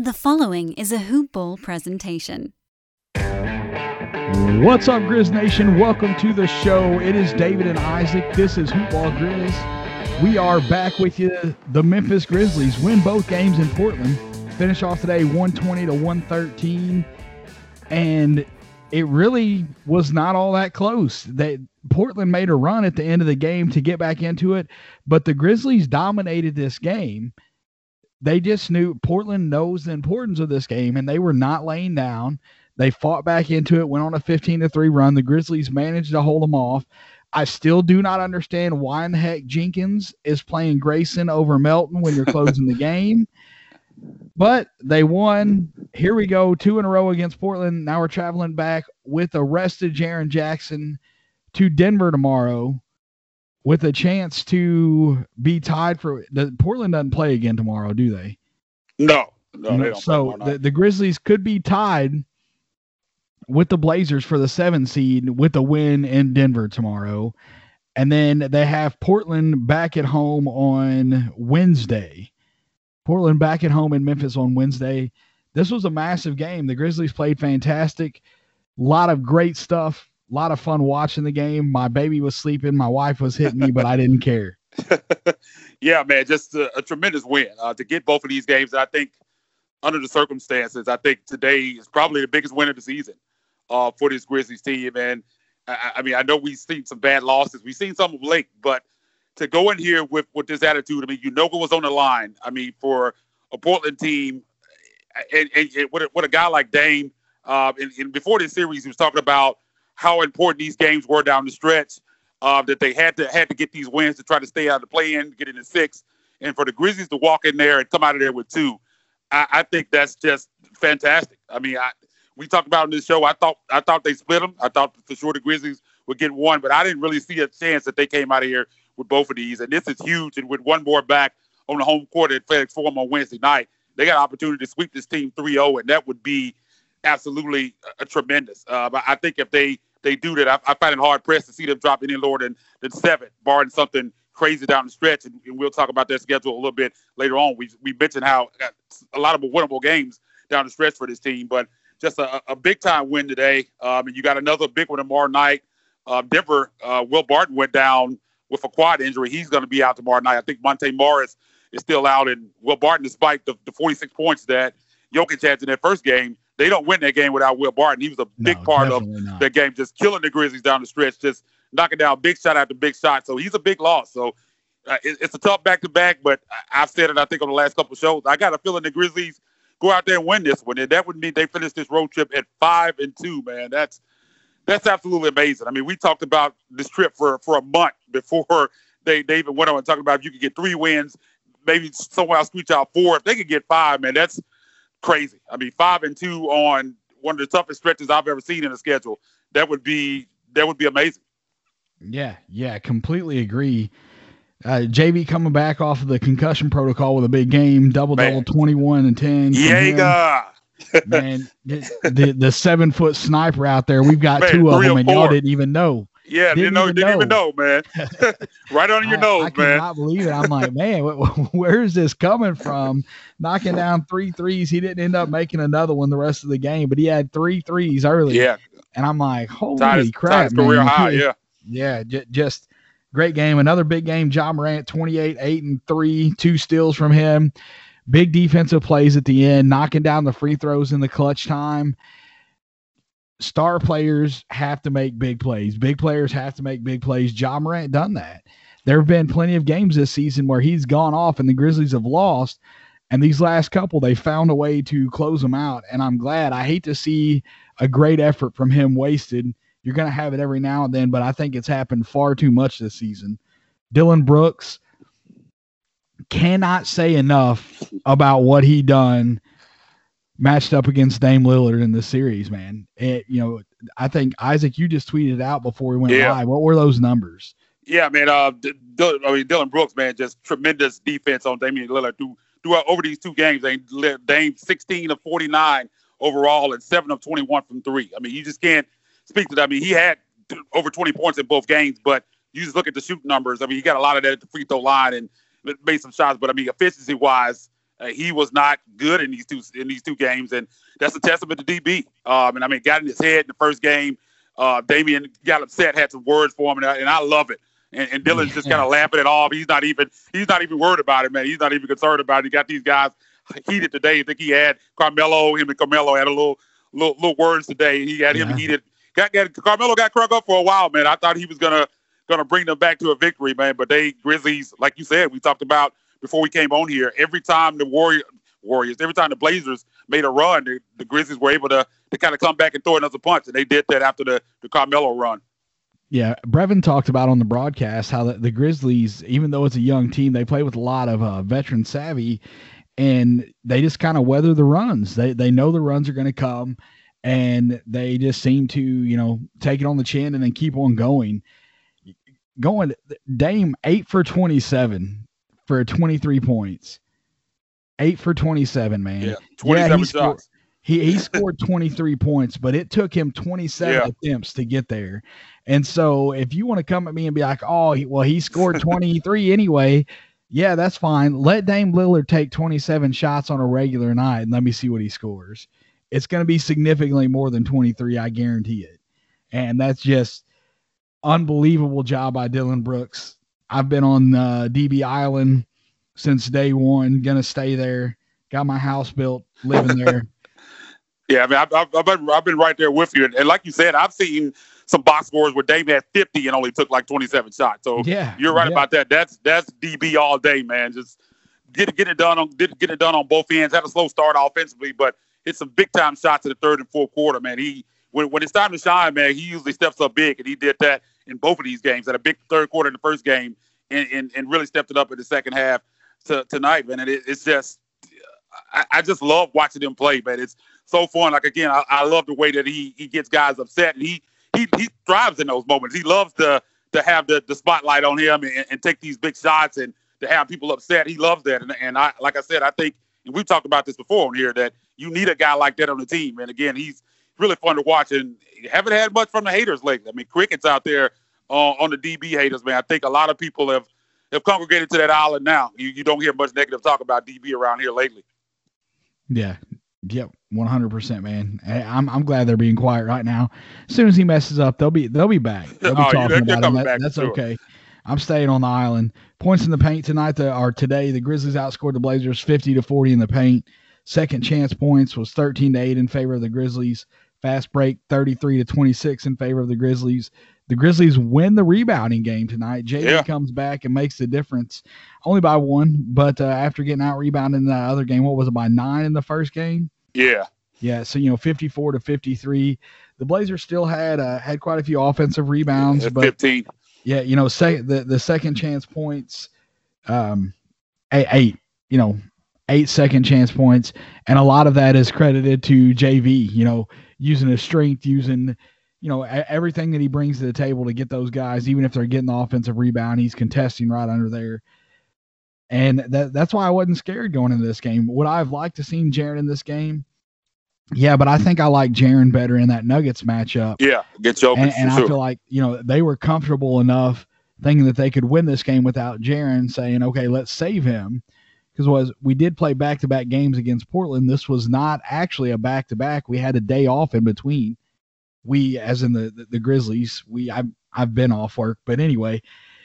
The following is a Hoop Ball presentation. What's up, Grizz Nation? Welcome to the show. It is David and Isaac. This is Hoop Ball Grizz. We are back with you. The Memphis Grizzlies win both games in Portland. Finish off today 120 to 113. And it really was not all that close. That Portland made a run at the end of the game to get back into it, but the Grizzlies dominated this game they just knew Portland knows the importance of this game and they were not laying down. They fought back into it, went on a 15 to 3 run. The Grizzlies managed to hold them off. I still do not understand why in the heck Jenkins is playing Grayson over Melton when you're closing the game. But they won. Here we go, two in a row against Portland. Now we're traveling back with arrested Jaren Jackson to Denver tomorrow with a chance to be tied for the Portland doesn't play again tomorrow, do they? No, no. so the, the Grizzlies could be tied with the Blazers for the seven seed with a win in Denver tomorrow. And then they have Portland back at home on Wednesday. Portland back at home in Memphis on Wednesday. This was a massive game. The Grizzlies played fantastic. A lot of great stuff a lot of fun watching the game. My baby was sleeping, my wife was hitting me, but I didn't care. yeah, man, just a, a tremendous win uh, to get both of these games. I think under the circumstances, I think today is probably the biggest win of the season uh, for this Grizzlies team. And I, I, mean, I know we've seen some bad losses, we've seen some of late, but to go in here with with this attitude, I mean, you know what was on the line. I mean, for a Portland team, and, and, and what, a, a guy like Dame, uh, and, and before this series, he was talking about how important these games were down the stretch. Uh, that they had to had to get these wins to try to stay out of the play-in, get into six, and for the Grizzlies to walk in there and come out of there with two, I, I think that's just fantastic. I mean, I, we talked about in this show. I thought I thought they split them. I thought for sure the Grizzlies would get one, but I didn't really see a chance that they came out of here with both of these. And this is huge. And with one more back on the home court at FedEx Forum on Wednesday night, they got an opportunity to sweep this team 3-0, and that would be absolutely a, a tremendous. Uh, I think if they they do that. I, I find it hard pressed to see them drop any lower than, than seven, barring something crazy down the stretch. And, and, we'll talk about their schedule a little bit later on. We we mentioned how a lot of winnable games down the stretch for this team, but just a, a big time win today. Um, and you got another big one tomorrow night. Uh, Denver, uh, Will Barton went down with a quad injury. He's going to be out tomorrow night. I think Monte Morris is still out, and Will Barton, despite the, the 46 points that Jokic had in that first game, they don't win that game without Will Barton. He was a big no, part of not. that game, just killing the Grizzlies down the stretch, just knocking down big shot after big shot. So he's a big loss. So uh, it, it's a tough back to back, but I, have said it, I think, on the last couple shows. I got a feeling the Grizzlies go out there and win this one. And that would mean they finish this road trip at five and two, man. That's that's absolutely amazing. I mean, we talked about this trip for, for a month before they, they even went on and talked about if you could get three wins, maybe someone else squeeze out four. If they could get five, man, that's crazy. I mean, five and two on one of the toughest stretches I've ever seen in a schedule. That would be that would be amazing. Yeah, yeah, completely agree. Uh, JV coming back off of the concussion protocol with a big game, double double, twenty one and ten. Yeah, man, the the seven foot sniper out there. We've got man, two of them, and y'all didn't even know. Yeah, didn't, know, even, didn't know. even know, man. right on your I, nose, I man. I cannot believe it. I'm like, man, where is this coming from? Knocking down three threes. He didn't end up making another one the rest of the game, but he had three threes early. Yeah. And I'm like, holy Titus, crap, man. high, yeah. Yeah, j- just great game. Another big game. Ja Morant, 28, 8, and 3, two steals from him. Big defensive plays at the end, knocking down the free throws in the clutch time star players have to make big plays. Big players have to make big plays. Ja Morant done that. There have been plenty of games this season where he's gone off and the Grizzlies have lost. And these last couple, they found a way to close them out. And I'm glad. I hate to see a great effort from him wasted. You're going to have it every now and then, but I think it's happened far too much this season. Dillon Brooks cannot say enough about what he done matched up against Dame Lillard in the series, man. It, you know, I think Isaac, you just tweeted out before we went yeah. live. What were those numbers? Yeah, man. Uh, D- D- I mean, Dillon Brooks, man, just tremendous defense on Damian Lillard through, through uh, over these two games. Dame 16 of 49 overall and seven of 21 from three. I mean, you just can't speak to that. I mean, he had over 20 points in both games, but you just look at the shoot numbers. I mean, he got a lot of that at the free throw line and made some shots, but I mean, efficiency wise, Uh, he was not good in these two in these two games, and that's a testament to DB. Um, and I mean, got in his head in the first game. Uh, Damian got upset, had some words for him, and I, and I love it. And, and Dillon's just kind of laughing it off. He's not even he's not even worried about it, man. He's not even concerned about it. He got these guys heated today. I think he had Carmelo, him and Carmelo had a little little, little words today. He had him heated. Got, got Carmelo got crunk up for a while, man. I thought he was gonna gonna bring them back to a victory, man. But they Grizzlies, like you said, we talked about before we came on here. Every time the Warrior Warriors, every time the Blazers made a run, the, the Grizzlies were able to to kind of come back and throw another punch, and they did that after the the Carmelo run. Yeah, Brevin talked about on the broadcast how the, the Grizzlies, even though it's a young team, they play with a lot of uh, veteran savvy, and they just kind of weather the runs. They they know the runs are going to come, and they just seem to you know take it on the chin and then keep on going. Going Dame eight for twenty seven for twenty three points, eight for twenty seven, man. Yeah, twenty seven yeah, shots. Scored, he he scored 23 points, but it took him 27 yeah. attempts to get there. And so if you want to come at me and be like, "Oh, he, well he scored 23 anyway," yeah, that's fine. Let Dame Lillard take 27 shots on a regular night and let me see what he scores. It's going to be significantly more than 23, I guarantee it. And that's just unbelievable job by Dillon Brooks. I've been on uh, DB Island since day one. Gonna stay there. Got my house built, living there. yeah, I mean, I've, I've, been, I've been right there with you, and, and like you said, I've seen some box scores where Dame had 50 and only took like 27 shots. So yeah, you're right yeah. about that. That's that's DB all day, man. Just get it get it done on get, get it done on both ends. Had a slow start offensively, but hit some big time shots in the third and fourth quarter, man. He when when it's time to shine, man, he usually steps up big, and he did that in both of these games. Had a big third quarter in the first game, and and, and really stepped it up in the second half to, tonight, man. And it, it's just I, I, just love watching him play, man. It's so fun. Like again, I, I love the way that he he gets guys upset, and he he he thrives in those moments. He loves to to have the, the spotlight on him and, and take these big shots and to have people upset. He loves that. And, and I like I said, I think and we've talked about this before on here that you need a guy like that on the team. And again, he's really fun to watch and haven't had much from the haters lately. I mean, crickets out there uh, on the DB haters, man. I think a lot of people have have congregated to that island now. You you don't hear much negative talk about DB around here lately. Yeah, Yep, one hundred percent, man. I'm I'm glad they're being quiet right now. As soon as he messes up, they'll be they'll be back. They'll be oh, talking about him. That, that's sure. okay. I'm staying on the island. Points in the paint tonight the, are today. The Grizzlies outscored the Blazers 50 to 40 in the paint. Second chance points was 13 to 8 in favor of the Grizzlies. Fast break 33 to 26 in favor of the Grizzlies. The Grizzlies win the rebounding game tonight. JV yeah. comes back and makes the difference, only by one. But uh, after getting out rebounded in that other game, what was it by nine in the first game? Yeah, yeah, so you know, 54 to 53. The Blazers still had uh, had quite a few offensive rebounds, yeah, but 15. Yeah, you know, say the the second chance points, um, eight, eight, you know, eight second chance points, and a lot of that is credited to JV. You know, using his strength, using you know everything that he brings to the table to get those guys, even if they're getting the offensive rebound, he's contesting right under there. And that, that's why I wasn't scared going into this game. Would I have liked to seen Jaren in this game? Yeah, but I think I like Jaren better in that Nuggets matchup. Yeah, get you And, and sure. I feel like you know they were comfortable enough thinking that they could win this game without Jaren, saying, "Okay, let's save him." Because was we did play back to back games against Portland. This was not actually a back to back. We had a day off in between. We, as in the, the, the Grizzlies, we I've I've been off work, but anyway,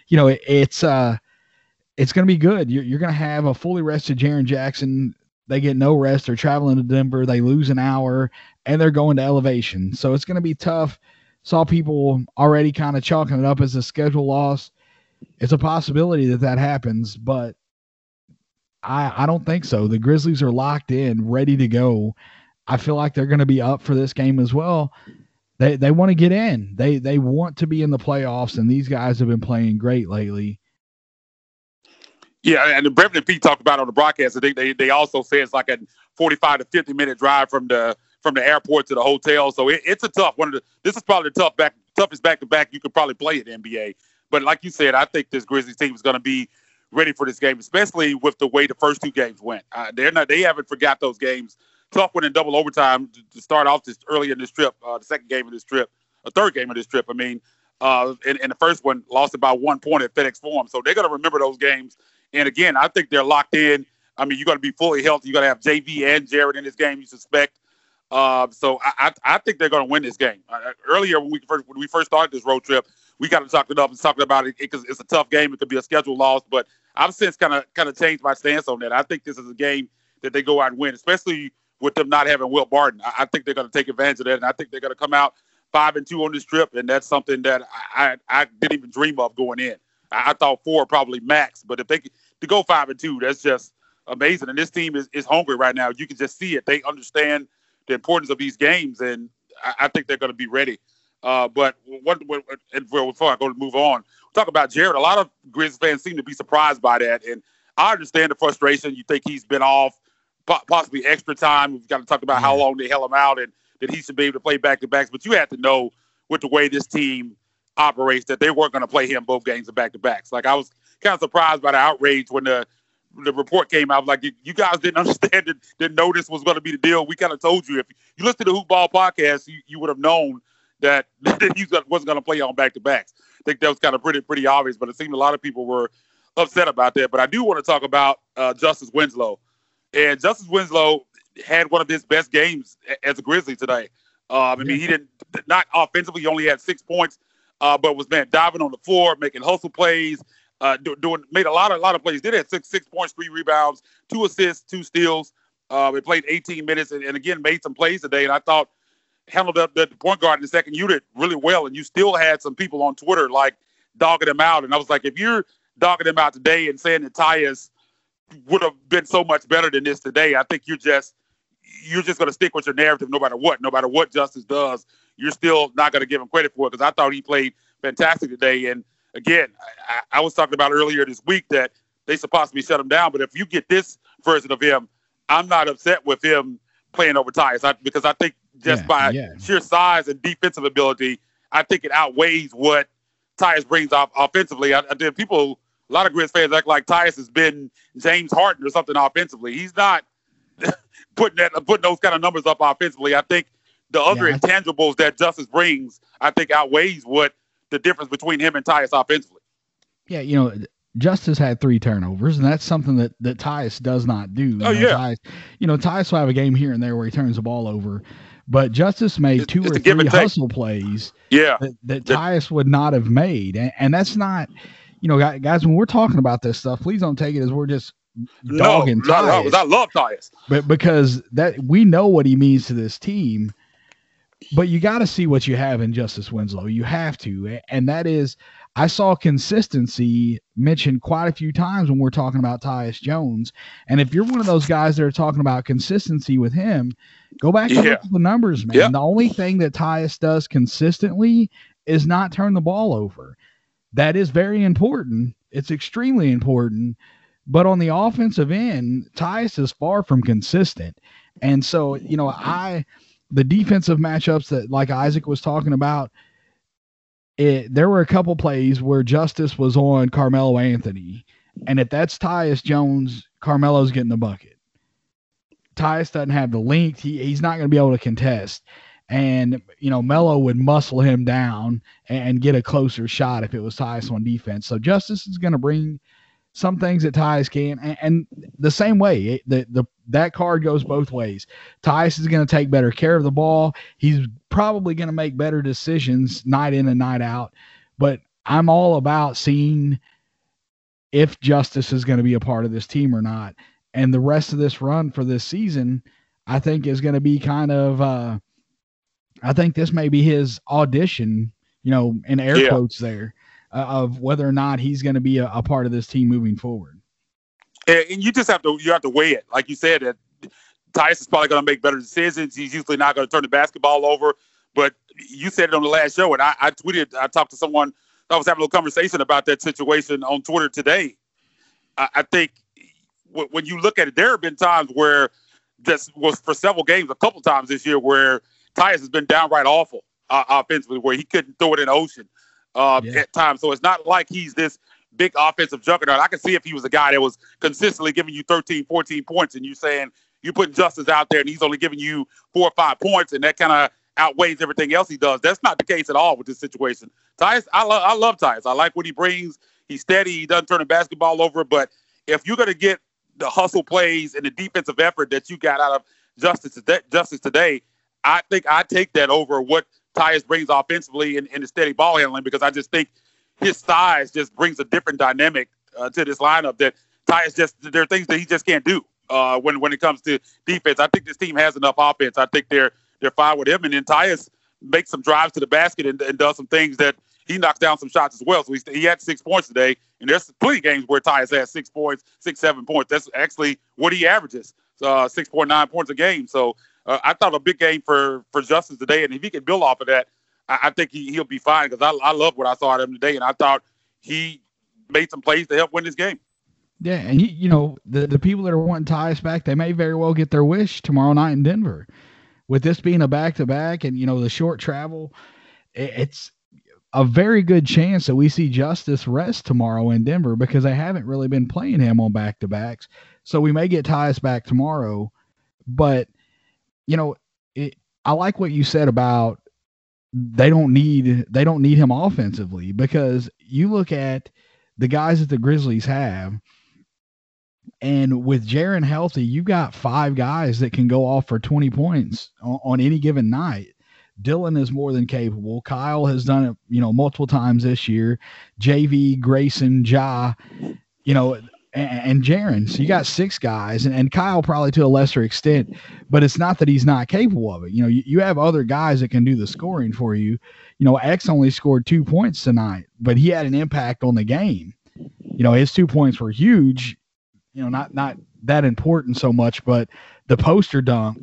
you know it, it's uh it's going to be good. You're, you're going to have a fully rested Jaren Jackson they get no rest. They're traveling to Denver. They lose an hour and they're going to elevation. So it's going to be tough. Saw people already kind of chalking it up as a schedule loss. It's a possibility that that happens, but I I don't think so. The Grizzlies are locked in, ready to go. I feel like they're going to be up for this game as well. They they want to get in. They they want to be in the playoffs, and these guys have been playing great lately. Yeah, and Brevin and Pete talked about on the broadcast. I think they, they also say it's like a 45 to 50 minute drive from the from the airport to the hotel. So it, it's a tough one. Of the, this is probably the tough back toughest back to back you could probably play at NBA. But like you said, I think this Grizzlies team is going to be ready for this game, especially with the way the first two games went. Uh, they're not they haven't forgot those games. Tough one in double overtime to, to start off this early in this trip, uh, the second game of this trip, a third game of this trip. I mean, uh, in, in the first one, lost about one point at FedEx Forum. So they're going to remember those games and again, I think they're locked in. I mean, you got to be fully healthy. You got to have JV and Jaren in this game. You suspect. Uh, so I, I, I think they're going to win this game. Uh, earlier when we first when we first started this road trip, we kind of talked it up and talking about it because it's a tough game. It could be a schedule loss, but I've since kind of kind of changed my stance on that. I think this is a game that they go out and win, especially with them not having Will Barton. I, I think they're going to take advantage of that, and I think they're going to come out five and two on this trip, and that's something that I, I, I didn't even dream of going in. I, I, thought four probably max, but if they to go five and two, that's just amazing. And this team is, is hungry right now. You can just see it. They understand the importance of these games, and I, I think they're going to be ready. Uh, but what, what, and before I go to move on, talk about Jaren. A lot of Grizz fans seem to be surprised by that, and I understand the frustration. You think he's been off possibly extra time. We've got to talk about how long they held him out and that he should be able to play back to backs. But you have to know with the way this team operates that they weren't going to play him both games of back to backs. Like I was kind of surprised by the outrage when the the report came out. Like you guys didn't understand, it, didn't know this was going to be the deal. We kind of told you if you listen to the Hoop Ball podcast, you, you would have known that, that he wasn't going to play on back to backs. I think that was kind of pretty pretty obvious, but it seemed a lot of people were upset about that. But I do want to talk about uh, Justice Winslow, and Justice Winslow had one of his best games as a Grizzly today. Um, I mean, he didn't not offensively. He only had six points, uh, but was man diving on the floor, making hustle plays, uh, do, doing made a lot of a lot of plays. Did have six six points, three rebounds, two assists, two steals. Uh, he played 18 minutes and, and, again made some plays today. And I thought handled up the point guard in the second unit really well. And you still had some people on Twitter like dogging him out. And I was like, if you're dogging him out today and saying that Tyus would have been so much better than this today, I think you're just you're just going to stick with your narrative no matter what. No matter what Justice does, you're still not going to give him credit for it because I thought he played fantastic today. And again, I, I, was talking about earlier this week that they to be shut him down. But if you get this version of him, I'm not upset with him playing over Tyus I, because I think just yeah, by yeah. sheer size and defensive ability, I think it outweighs what Tyus brings off offensively. I, I people, a lot of Grizz fans act like Tyus has been James Harden or something offensively. He's not putting that putting those kind of numbers up offensively. I think the other yeah, intangibles that Justice brings, I think outweighs what the difference between him and Tyus offensively. Yeah, you know, Justice had three turnovers, and that's something that that Tyus does not do. Oh, you oh know, yeah, Tyus, you know Tyus will have a game here and there where he turns the ball over, but Justice made two it's or three hustle plays. Yeah, that, that Tyus would not have made, and, and, that's not, you know, guys. When we're talking about this stuff, please don't take it as we're just dogging no, Tyus. No, I love Tyus, but because that we know what he means to this team, but you got to see what you have in Justice Winslow. You have to, and that is, I saw consistency mentioned quite a few times when we're talking about Tyus Jones. And if you're one of those guys that are talking about consistency with him, go back and yeah. look at the numbers, man. The only thing that Tyus does consistently is not turn the ball over. That is very important. It's extremely important. But on the offensive end, Tyus is far from consistent. And so, you know, I the defensive matchups that like Isaac was talking about, it there were a couple plays where Justice was on Carmelo Anthony, and if that's Tyus Jones, Carmelo's getting the bucket. Tyus doesn't have the length; he, he's not going to be able to contest. And you know, Melo would muscle him down and get a closer shot if it was Tyus on defense. So Justice is going to bring some things that Tyus can, and, and the same way the the that card goes both ways. Tyus is going to take better care of the ball. He's probably going to make better decisions night in and night out. But I'm all about seeing if Justice is going to be a part of this team or not. And the rest of this run for this season, I think, is going to be kind of. Uh, I think this may be his audition, you know, in air yeah. quotes there uh, of whether or not he's going to be a, a, part of this team moving forward. And you just have to you have to weigh it, like you said. That Tyus is probably going to make better decisions. He's usually not going to turn the basketball over. But you said it on the last show, and I, I tweeted. I talked to someone. I was having a little conversation about that situation on Twitter today. I, I think w- when you look at it, there have been times where this was for several games, a couple times this year, where Tyus has been downright awful uh, offensively, where he couldn't throw it in the ocean uh, yeah. at times. So it's not like he's this big offensive juggernaut. I can see if he was a guy that was consistently giving you 13, 14 points, and you saying you put Justice out there and he's only giving you four or five points, and that kind of outweighs everything else he does. That's not the case at all with this situation. Tyus, I love I love Tyus. I like what he brings. He's steady. He doesn't turn the basketball over. But if you're gonna get the hustle plays and the defensive effort that you got out of Justice today, Justice today, I think I take that over what Tyus brings offensively and, in the steady ball handling because I just think his size just brings a different dynamic uh, to this lineup that Tyus just there are things that he just can't do uh, when when it comes to defense. I think this team has enough offense. I think they're they're fine with him, and then Tyus makes some drives to the basket and, and does some things that he knocks down some shots as well. So he, he had six points today, and there's plenty of games where Tyus has six points, six, seven points. That's actually what he averages, uh, 6.9 points a game. So uh, I thought a big game for for Justice today, and if he can build off of that, I, I think he, he'll be fine because I, I love what I saw of him today, and I thought he made some plays to help win this game. Yeah, and you, you know the the people that are wanting Tyus back, they may very well get their wish tomorrow night in Denver. With this being a back to back, and you know the short travel, it's a very good chance that we see Justice rest tomorrow in Denver because they haven't really been playing him on back to backs. So we may get Tyus back tomorrow, but you know, it, I like what you said about they don't need they don't need him offensively because you look at the guys that the Grizzlies have, and with Jaren healthy, you got five guys that can go off for 20 points on, on any given night. Dillon is more than capable. Kyle has done it, you know, multiple times this year. JV, Grayson, Ja, you know, and, and Jaren. So you got six guys, and, and Kyle probably to a lesser extent, but it's not that he's not capable of it. You know, you, you have other guys that can do the scoring for you. You know, X only scored two points tonight, but he had an impact on the game. You know, his two points were huge. You know, not not that important so much, but the poster dunk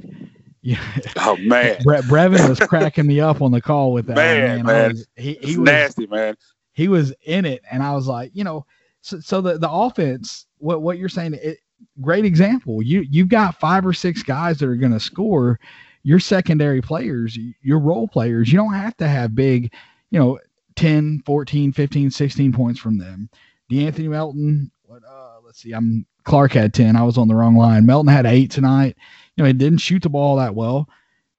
yeah. Oh man, Bre- Brevin was cracking me up on the call with that. Man, man, man. Was, he, he was nasty, man. He was in it, and I was like, you know, so, so the the offense. What what you're saying? It, great example. You you've got five or six guys that are going to score. Your secondary players, your role players. You don't have to have big, you know, 10, 14, 15, 16 points from them. De'Anthony Melton. What? Uh, let's see. I'm Clarke had 10. I was on the wrong line. Melton had eight tonight you know, he didn't shoot the ball that well,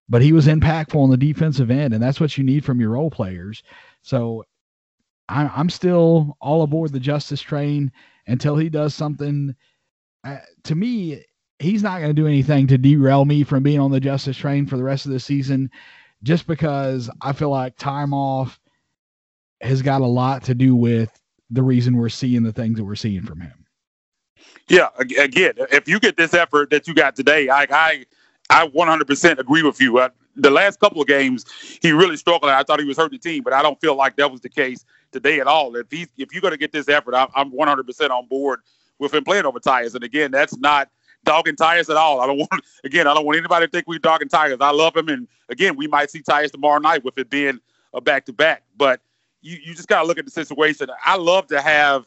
but he was impactful on the defensive end, and that's what you need from your role players. So I'm, I'm still all aboard the Justice train until he does something. Uh, to me, he's not going to do anything to derail me from being on the Justice train for the rest of the season, just because I feel like time off has got a lot to do with the reason we're seeing the things that we're seeing from him. Yeah, again, if you get this effort that you got today, I I, I 100% agree with you. Uh, the last couple of games, he really struggled. I thought he was hurting the team, but I don't feel like that was the case today at all. If he's if you're going to get this effort, I'm, I'm 100% on board with him playing over Tyus. And again, that's not dogging Tyus at all. I don't want again, I don't want anybody to think we're dogging Tyus. I love him, and again, we might see Tyus tomorrow night with it being a back to back. But you you just got to look at the situation. I love to have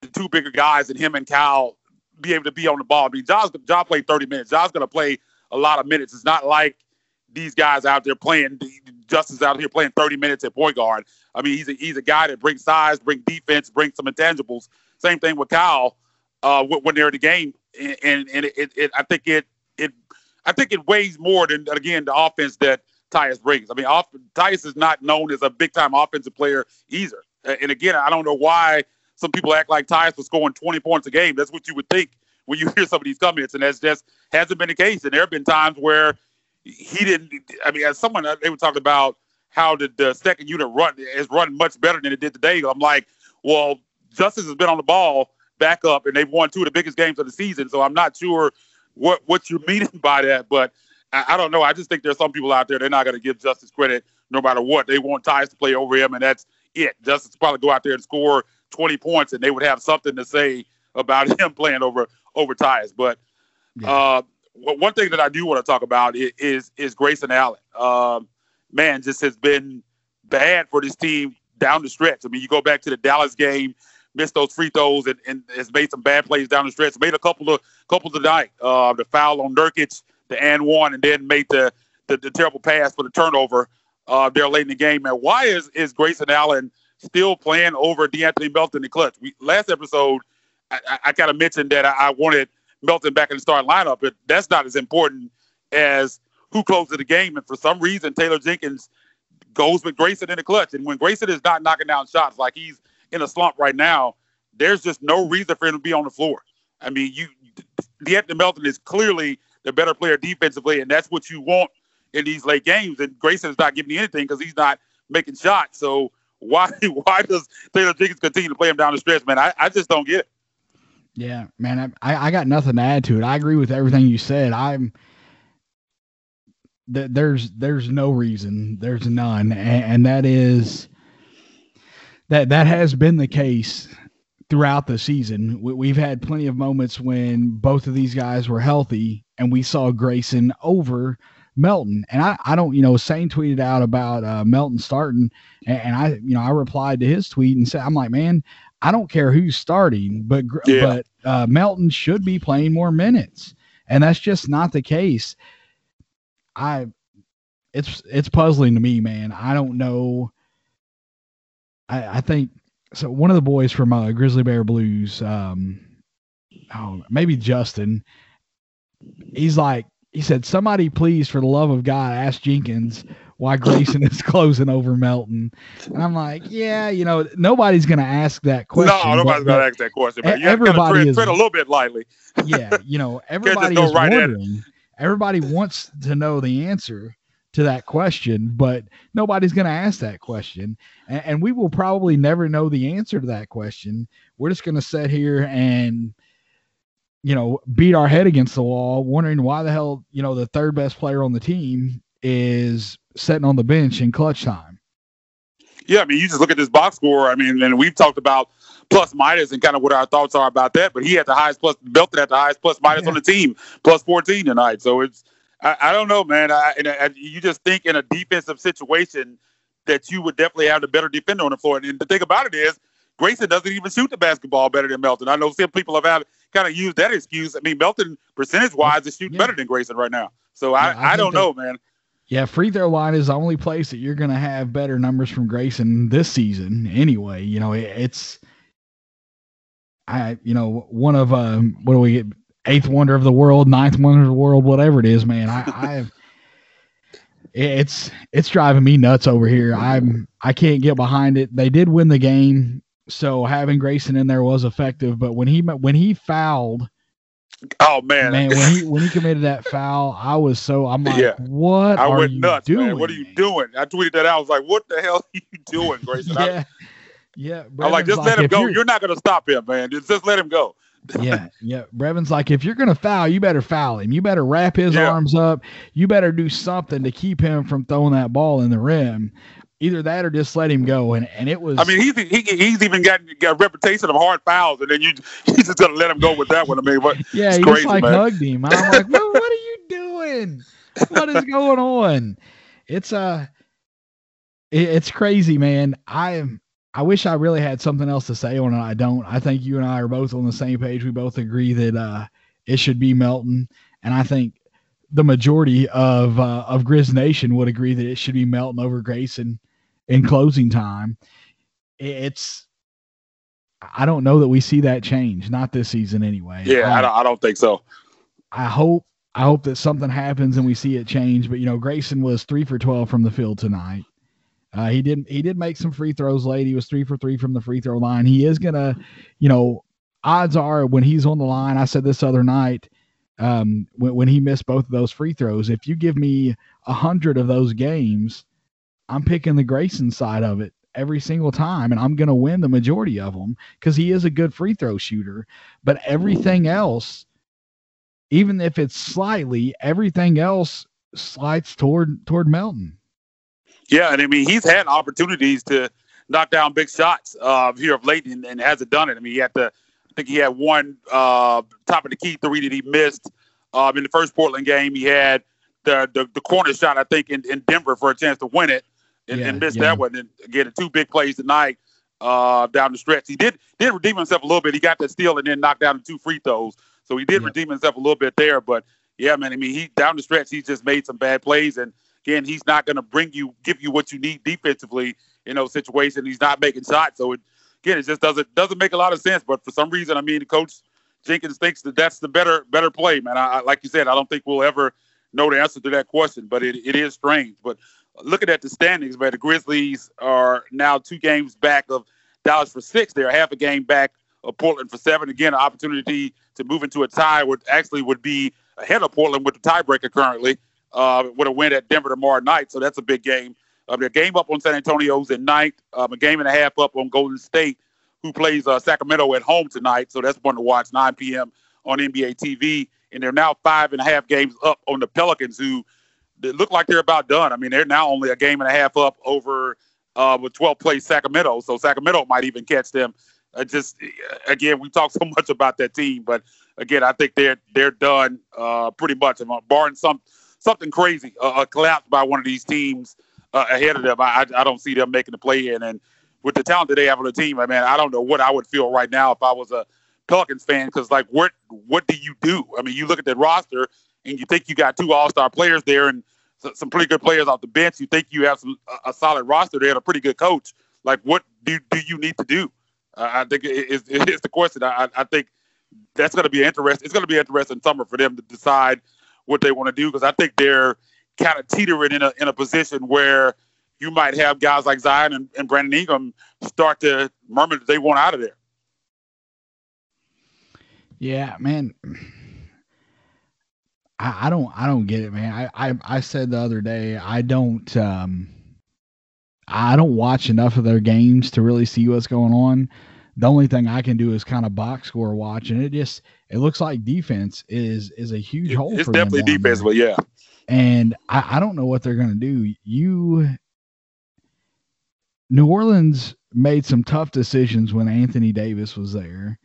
the two bigger guys and him and Cal be able to be on the ball. I mean, John's John played 30 minutes. John's going to play a lot of minutes. It's not like these guys out there playing. Justice out here playing 30 minutes at point guard. I mean, he's a, he's a guy that brings size, brings defense, brings some intangibles. Same thing with Kyle uh, when they're in the game, and and, and it, it, I think it it I think it weighs more than again the offense that Tyus brings. I mean, off, Tyus is not known as a big time offensive player either. And again, I don't know why some people act like Tyus was scoring 20 points a game. That's what you would think when you hear some of these comments, and that's just hasn't been the case. And there have been times where he didn't. I mean, as someone they were talking about how did the second unit run is running much better than it did today. I'm like, well, Justice has been on the ball back up, and they've won two of the biggest games of the season. So I'm not sure what what you're meaning by that, but I, I don't know. I just think there's some people out there they're not going to give Justice credit no matter what. They want Tyus to play over him, and that's it. Justice probably go out there and score 20 points, and they would have something to say about him playing over over Tyus. But yeah. uh, one thing that I do want to talk about is is Grayson Allen. Um, man, just has been bad for this team down the stretch. I mean, you go back to the Dallas game, missed those free throws, and, and has made some bad plays down the stretch. Made a couple of couple tonight. Uh, the foul on Nurkic, the and one, and then made the, the, the terrible pass for the turnover uh, there late in the game. Man, why is is Grayson Allen still playing over De'Anthony Melton in the clutch? We last episode I, I kind of mentioned that I, wanted Melton back in the starting lineup, but that's not as important as who closes the game. And for some reason, Taylor Jenkins goes with Grayson in the clutch. And when Grayson is not knocking down shots like he's in a slump right now, there's just no reason for him to be on the floor. I mean, you De'Anthony Melton is clearly the better player defensively, and that's what you want in these late games. And Grayson is not giving you anything because he's not making shots. So why why does Taylor Jenkins continue to play him down the stretch, man? I, I just don't get it. Yeah, man, I, I got nothing to add to it. I agree with everything you said. I'm th- there's there's no reason, there's none, and, and that is that that has been the case throughout the season. We, have had plenty of moments when both of these guys were healthy, and we saw Grayson over Melton. And I, I don't, you know, Sane tweeted out about uh, Melton starting, and, and, I, you know, I replied to his tweet and said, I'm like, man, I don't care who's starting, but yeah. but uh, Melton should be playing more minutes, and that's just not the case. I, it's it's puzzling to me, man. I don't know. I I think so. One of the boys from uh, Grizzly Bear Blues, um, oh maybe Justin, he's like he said, "Somebody please, for the love of God, ask Jenkins why Grayson is closing over Melton." And I'm like, "Yeah, you know, nobody's going to ask that question." No, nobody's going to ask that question. But everybody tread, is tread a little bit lightly. yeah, you know, everybody is right wondering. Everybody wants to know the answer to that question, but nobody's going to ask that question, and, and we will probably never know the answer to that question. We're just going to sit here and you know, beat our head against the wall, wondering why the hell, you know, the third best player on the team is sitting on the bench in clutch time. Yeah, I mean, you just look at this box score. I mean, and we've talked about plus minus and kind of what our thoughts are about that. But he had the highest plus, Melton had the highest plus minus yeah. on the team, plus 14 tonight. So it's, I, I don't know, man. I, and uh, I, you just think in a defensive situation that you would definitely have the better defender on the floor. And the thing about it is, Grayson doesn't even shoot the basketball better than Melton. I know some people have had kind of used that excuse. I mean, Melton percentage wise is shooting yeah. better than Grayson right now. So I, I, I don't that, know, man. Yeah, free throw line is the only place that you're going to have better numbers from Grayson this season. Anyway, you know it, it's I you know one of um what do we get eighth wonder of the world, ninth wonder of the world, whatever it is, man. I I it's it's driving me nuts over here. I'm I can't get behind it. They did win the game so having Grayson in there was effective. But when he when he fouled, oh man, man, when he when he committed that foul, I was so I'm like, yeah. what? I went nuts, doing, man. What are you doing? I tweeted that out. I was like, what the hell are you doing, Grayson? yeah, I, yeah. I'm like, just like, let him go. You're, you're not going to stop him, man. Just, just let him go. yeah, yeah. Brevin's like, if you're gonna foul, you better foul him. You better wrap his yeah. arms up. You better do something to keep him from throwing that ball in the rim either that or just let him go. And and it was. I mean, he's he, he's even got, got a reputation of hard fouls, and then you he's just gonna let him go with that one. I mean, what? Yeah, he crazy, just like man. hugged him. I'm like, well, what are you doing? What is going on? It's uh it, it's crazy, man. I am. I wish I really had something else to say on it. I don't. I think you and I are both on the same page. We both agree that uh it should be Melton, and I think the majority of uh, of Grizz Nation would agree that it should be Melton over Grayson in closing time. It's I don't know that we see that change, not this season anyway. Yeah, I, I, don't, I don't think so. I hope I hope that something happens and we see it change. But you know, Grayson was three for twelve from the field tonight. Uh, he didn't. he did make some free throws late. He was three for three from the free throw line. He is gonna, you know, odds are when he's on the line. I said this other night um, when when he missed both of those free throws. If you give me a hundred of those games, I'm picking the Grayson side of it every single time, and I'm going to win the majority of them because he is a good free throw shooter. But everything else, even if it's slightly, everything else slides toward toward Melton. Yeah, and I mean he's had opportunities to knock down big shots uh, here of late and, and, hasn't done it. I mean he had to, I think he had one uh, top of the key three that he missed um, in the first Portland game. He had the, the, the corner shot I think in, in Denver for a chance to win it and, yeah, and missed yeah. that one. And again, two big plays tonight uh, down the stretch. He did did redeem himself a little bit. He got that steal and then knocked down the two free throws. So he did redeem himself a little bit there. But yeah, man, I mean, he down the stretch, he's just made some bad plays. And again, he's not going to bring you, give you what you need defensively in those situations. He's not making shots. So it, again, it just doesn't doesn't make a lot of sense. But for some reason, I mean, Coach Jenkins thinks that that's the better better play, man. I, like you said, I don't think we'll ever know the answer to that question, but it, it is strange. But looking at the standings, man, the Grizzlies are now two games back of Dallas for six. They're half a game back of Portland for seven. Again, an opportunity to move into a tie would actually would be ahead of Portland with the tiebreaker currently uh, with a win at Denver tomorrow night. So that's a big game. Um, their game up on San Antonio's at night, um, a game and a half up on Golden State, who plays uh, Sacramento at home tonight. So that's one to watch, 9 p.m. on NBA TV. And they're now five and a half games up on the Pelicans, who look like they're about done. I mean, they're now only a game and a half up over uh, with 12th place Sacramento. So Sacramento might even catch them. Uh, just again, we talk so much about that team, but again, I think they're they're done uh, pretty much. Barring some something crazy, uh, a collapse by one of these teams uh, ahead of them, I, I don't see them making the play in. And with the talent that they have on the team, I mean, I don't know what I would feel right now if I was a Pelicans fan because like what what do you do? I mean, you look at that roster and you think you got two All Star players there and some pretty good players off the bench. You think you have some a solid roster there and a pretty good coach. Like, what do do you need to do? Uh, I think it, it's, it's the question. I, I think that's going to be interesting. It's going to be interesting summer for them to decide what they want to do because I think they're kind of teetering in a in a position where you might have guys like Zion and, and Brandon Ingram start to murmur that they want out of there. Yeah, man. I, I don't I don't get it, man. I, I I said the other day I don't um I don't watch enough of their games to really see what's going on. The only thing I can do is kind of box score watch, and it just it looks like defense is is a huge hole. It's definitely defense, there. but yeah. And I, I don't know what they're going to do. You, New Orleans made some tough decisions when Anthony Davis was there,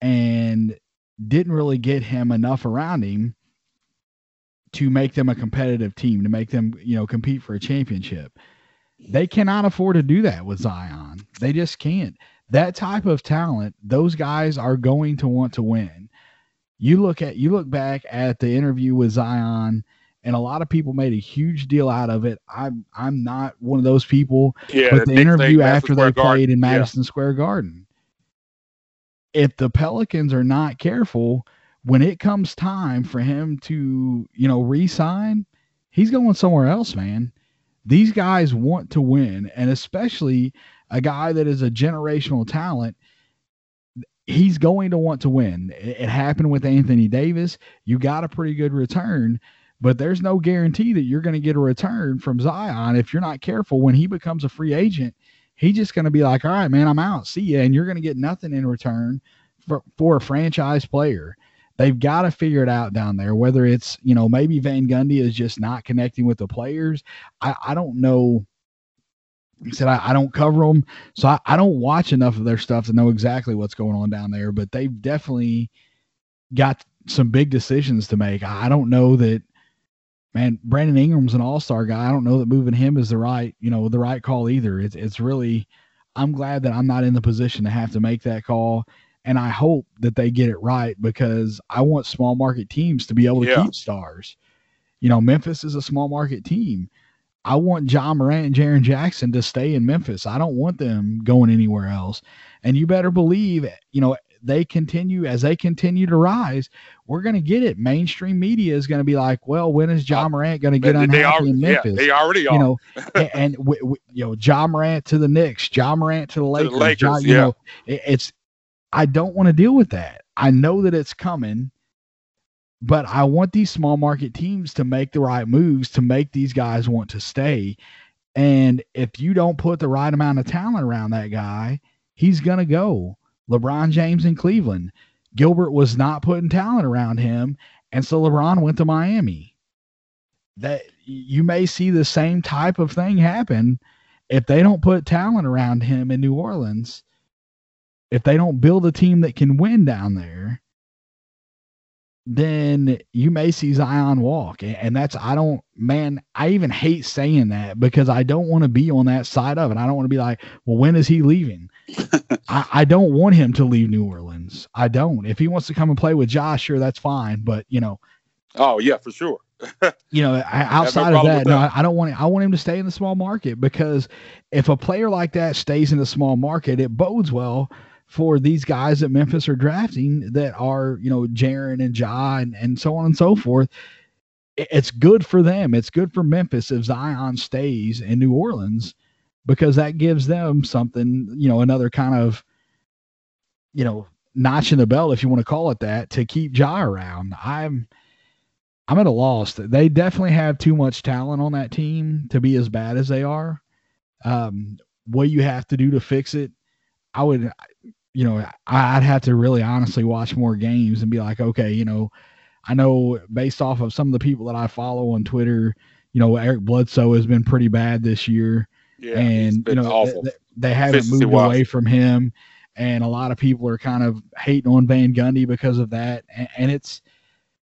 and didn't really get him enough around him to make them a competitive team, to make them you know compete for a championship. They cannot afford to do that with Zion. They just can't. That type of talent, those guys are going to want to win. You look at you look back at the interview with Zion, and a lot of people made a huge deal out of it. I'm I'm not one of those people. Yeah, but the interview after they played in Madison yeah. Square Garden. If the Pelicans are not careful, when it comes time for him to, you know, re-sign, he's going somewhere else, man. These guys want to win, and especially a guy that is a generational talent. He's going to want to win. It happened with Anthony Davis. You got a pretty good return, but there's no guarantee that you're going to get a return from Zion if you're not careful. When he becomes a free agent, he's just going to be like, all right, man, I'm out. See ya. And you're going to get nothing in return for, for a franchise player. They've got to figure it out down there, whether it's, you know, maybe Van Gundy is just not connecting with the players. I, I don't know. He said, I, I don't cover them. So I, I don't watch enough of their stuff to know exactly what's going on down there, but they've definitely got some big decisions to make. I don't know that man, Brandon Ingram's an all-star guy. I don't know that moving him is the right, you know, the right call either. It's it's really I'm glad that I'm not in the position to have to make that call and I hope that they get it right because I want small market teams to be able to yeah. keep stars. You know, Memphis is a small market team. I want Ja Morant and Jaren Jackson to stay in Memphis. I don't want them going anywhere else. And you better believe, you know, they continue as they continue to rise, we're going to get it. Mainstream media is going to be like, well, when is Ja uh, Morant going to get unhappy are, in Memphis? Yeah, they already are. You know, and, and w- w- you know, Ja Morant to the Knicks, Ja Morant to the Lakers. To the Lakers ja, you yeah. know, it, it's I don't want to deal with that. I know that it's coming, but I want these small market teams to make the right moves to make these guys want to stay. And if you don't put the right amount of talent around that guy, he's going to go. LeBron James in Cleveland. Gilbert was not putting talent around him, and so LeBron went to Miami. That you may see the same type of thing happen if they don't put talent around him in New Orleans if they don't build a team that can win down there, then you may see Zion walk. And that's, I don't, man, I even hate saying that because I don't want to be on that side of it. I don't want to be like, well, when is he leaving? I, I, don't want him to leave New Orleans. I don't. If he wants to come and play with Josh, sure, that's fine. But, you know, oh, yeah, for sure. you know, outside no of that, no, I, I don't want. I want him to stay in the small market because if a player like that stays in the small market, it bodes well for these guys that Memphis are drafting that are, you know, Jaren and Ja and, and so on and so forth. It's good for them. It's good for Memphis if Zion stays in New Orleans because that gives them something, you know, another kind of you know, notch in the belt, if you want to call it that, to keep Ja around. I'm I'm at a loss. They definitely have too much talent on that team to be as bad as they are. Um, what you have to do to fix it, I would, you know, I'd have to really honestly watch more games and be like, okay, you know, I know based off of some of the people that I follow on Twitter, you know, Eric Bledsoe has been pretty bad this year. Yeah, and you know, they, they, haven't moved away from him and a lot of people are kind of hating on Van Gundy because of that. And, and it's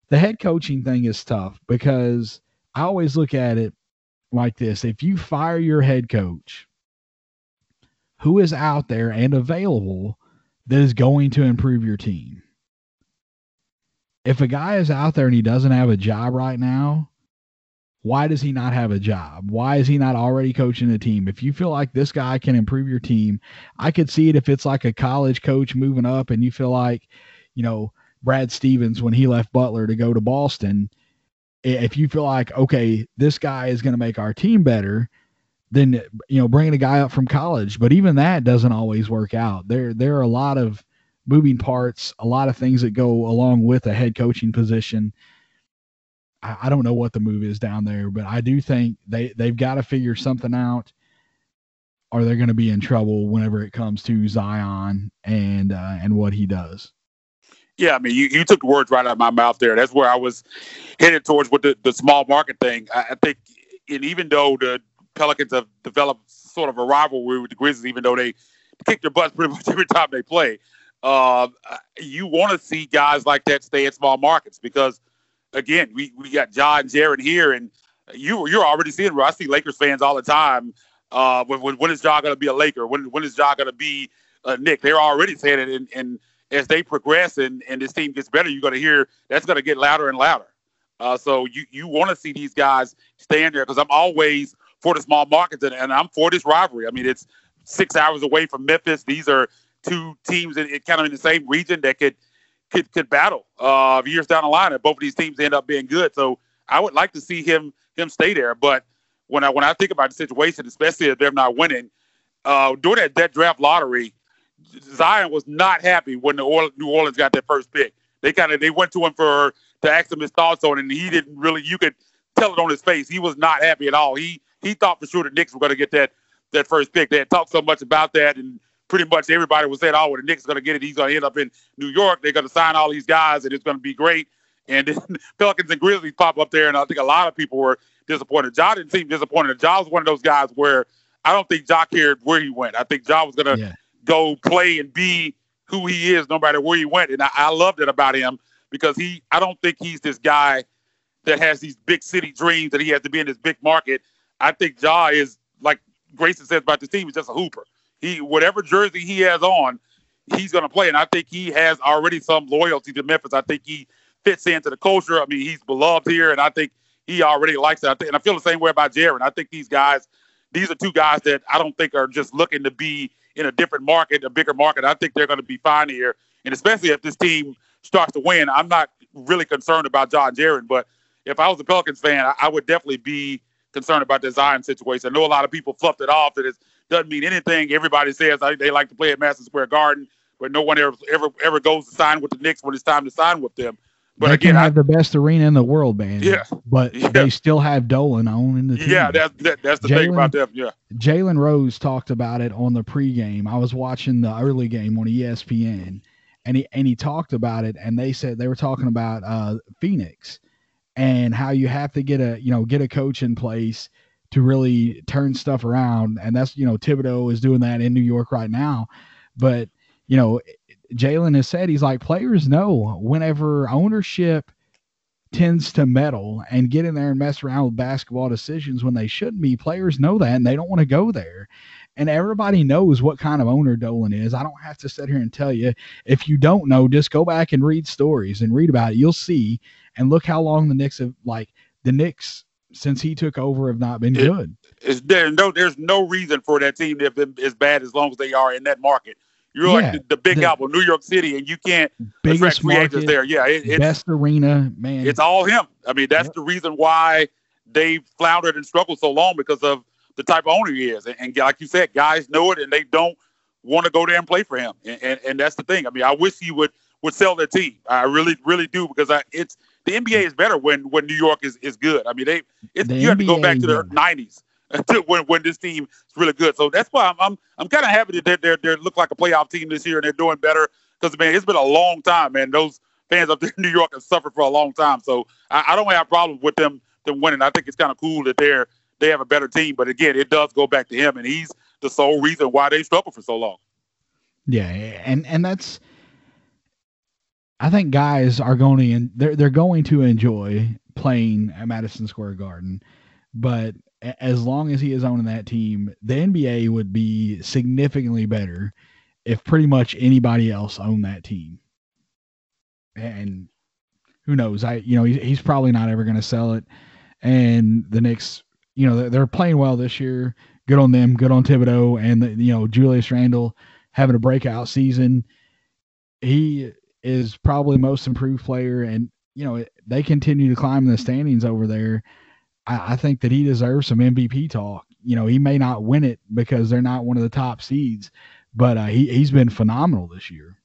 the head coaching thing is tough because I always look at it like this: if you fire your head coach, who is out there and available that is going to improve your team? If a guy is out there and he doesn't have a job right now, why does he not have a job? Why is he not already coaching a team? If you feel like this guy can improve your team, I could see it if it's like a college coach moving up and you feel like, you know, Brad Stevens when he left Butler to go to Boston. If you feel like, okay, this guy is going to make our team better, then you know, bringing a guy up from college. But even that doesn't always work out. There, there are a lot of moving parts, a lot of things that go along with a head coaching position I, I don't know what the move is down there, but I do think they they've got to figure something out Are they're going to be in trouble whenever it comes to Zion and uh, and what he does. Yeah, I mean, you, you took the words right out of my mouth there. That's where I was headed towards with the, the small market thing. I, I think, and even though the Pelicans have developed sort of a rivalry with the Grizzlies, even though they kick their butts pretty much every time they play, uh, you want to see guys like that stay in small markets because – again, we, we got John Jaren here, and you you're already seeing I see Lakers fans all the time. Uh, when, when, when is John going to be a Laker? When when is John going to be a Knick? They're already saying it, and, and as they progress and, and this team gets better, you're going to hear that's going to get louder and louder. Uh, so you you want to see these guys stand there because I'm always for the small markets and, and, I'm for this rivalry. I mean, it's six hours away from Memphis. These are two teams in, in kind of in the same region that could could could battle uh, years down the line, and both of these teams end up being good. So I would like to see him him stay there. But when I when I think about the situation, especially if they're not winning, uh, during that, that draft lottery, Zion was not happy when the New Orleans got that first pick. They kind of they went to him for to ask him his thoughts on it, and he didn't really. You could tell it on his face. He was not happy at all. He he thought for sure the Knicks were going to get that that first pick. They had talked so much about that, and pretty much everybody was saying, "Oh, well, the Knicks are going to get it. He's going to end up in New York. They're going to sign all these guys, and it's going to be great." And then Pelicans and Grizzlies pop up there, and I think a lot of people were disappointed. Ja didn't seem disappointed. Ja was one of those guys where I don't think Ja cared where he went. I think Ja was going to yeah. go play and be who he is, no matter where he went. And I, I loved it about him because he. I don't think he's this guy that has these big city dreams that he has to be in this big market. I think Ja is like Grayson says about this team, is just a hooper. He whatever jersey he has on, he's going to play, and I think he has already some loyalty to Memphis. I think he fits into the culture. I mean, he's beloved here, and I think he already likes it. I think, and I feel the same way about Jaren. I think these guys, these are two guys that I don't think are just looking to be in a different market, a bigger market. I think they're going to be fine here, and especially if this team starts to win, I'm not really concerned about John Jaren. But if I was a Pelicans fan, I, I would definitely be concerned about the Zion situation. I know a lot of people fluffed it off that it doesn't mean anything. Everybody says they like to play at Madison Square Garden, but no one ever ever ever goes to sign with the Knicks when it's time to sign with them. But they again, can have I, the best arena in the world, man. Yeah, but yeah. they still have Dolan owning the team. Yeah, that's that, that's the Jaylen, thing about them. Yeah, Jalen Rose talked about it on the pregame. I was watching the early game on ESPN, and he and he talked about it. And they said they were talking about uh, Phoenix and how you have to get a you know get a coach in place to really turn stuff around. And that's, you know, Thibodeau is doing that in New York right now. But, you know, Jalen has said he's like, players know whenever ownership tends to meddle and get in there and mess around with basketball decisions when they shouldn't be, players know that and they don't want to go there. And everybody knows what kind of owner Dolan is. I don't have to sit here and tell you. If you don't know, just go back and read stories and read about it. You'll see. And look how long the Knicks have like the Knicks since he took over have not been it, good. Is there no there's no reason for that team to have been as bad as long as they are in that market. You're yeah, like the, the Big the, Apple, New York City, and you can't attract free agents there. Yeah, it, it's best arena, man. It's all him. I mean, that's yep. the reason why they floundered and struggled so long because of the type of owner he is. And, and like you said, guys know it, and they don't want to go there and play for him. And, and, and that's the thing. I mean, I wish he would would sell their team. I really really do because I it's the NBA is better when when New York is, is good. I mean, they it's, the you have to go back to the '90s when when this team is really good. So that's why I'm I'm, I'm kind of happy that they're, they're they look like a playoff team this year and they're doing better because man, it's been a long time, man. Those fans up there in New York have suffered for a long time. So I, I don't have problems with them them winning. I think it's kind of cool that they're they have a better team. But again, it does go back to him, and he's the sole reason why they struggled for so long. Yeah, and and that's I think guys are going to they're they're going to enjoy playing at Madison Square Garden, but as long as he is owning that team, the NBA would be significantly better if pretty much anybody else owned that team. And who knows? I you know he's probably not ever going to sell it. And the Knicks, you know, they're playing well this year. Good on them. Good on Thibodeau and the, you know Julius Randle having a breakout season. He is probably most improved player, and you know they continue to climb the standings over there. I, I think that he deserves some MVP talk. You know, he may not win it because they're not one of the top seeds, but uh, he he's been phenomenal this year.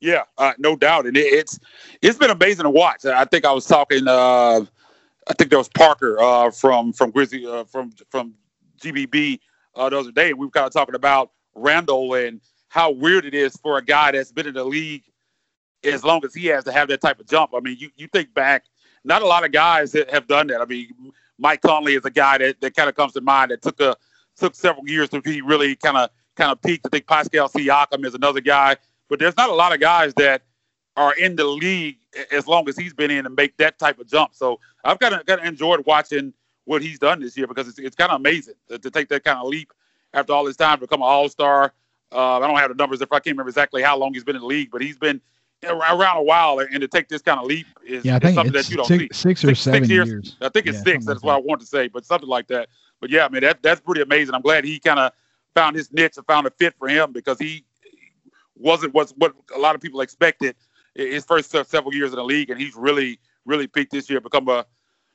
Yeah, uh, no doubt, and it, it's it's been amazing to watch. I think I was talking. Uh, I think there was Parker uh, from from Grizzly uh, from from GBB uh, the other day, we were kind of talking about Randle and how weird it is for a guy that's been in the league as long as he has to have that type of jump. I mean, you, you think back, not a lot of guys that have done that. I mean, Mike Conley is a guy that, that kind of comes to mind that took a took several years to be really kind of kind of peaked. I think Pascal Siakam is another guy, but there's not a lot of guys that are in the league as long as he's been in and make that type of jump. So I've kind of kind of enjoyed watching what he's done this year because it's it's kind of amazing to, to, take that kind of leap after all this time to become an All Star. Uh, I don't have the numbers if I can't remember exactly how long he's been in the league, but he's been around a while, and to take this kind of leap is, yeah, I think something that you don't six, see. Six or six, seven six years. years. I think it's yeah, six. That's like what that. I want to say, but something like that. But yeah, I mean that that's pretty amazing. I'm glad he kind of found his niche and found a fit for him because he wasn't what what a lot of people expected his first several years in the league, and he's really really peaked this year, become a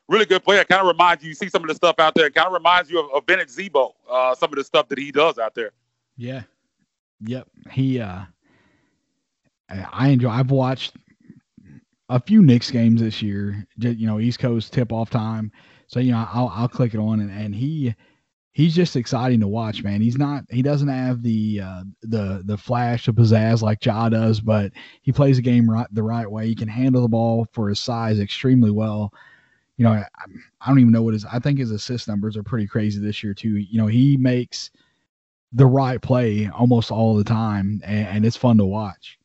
really good player. Kind of reminds you, you see some of the stuff out there. Kind of reminds you of, of Bennett Z-Bo, uh, some of the stuff that he does out there. Yeah. Yep. He. uh I enjoy. I've watched a few Knicks games this year. You know, East Coast tip off time. So you know, I'll I'll click it on and, and he he's just exciting to watch, man. He's not he doesn't have the uh, the the flash of pizzazz like Ja does, but he plays the game right the right way. He can handle the ball for his size extremely well. You know, I, I don't even know what his I think his assist numbers are pretty crazy this year too. You know, he makes the right play almost all the time, and, and it's fun to watch.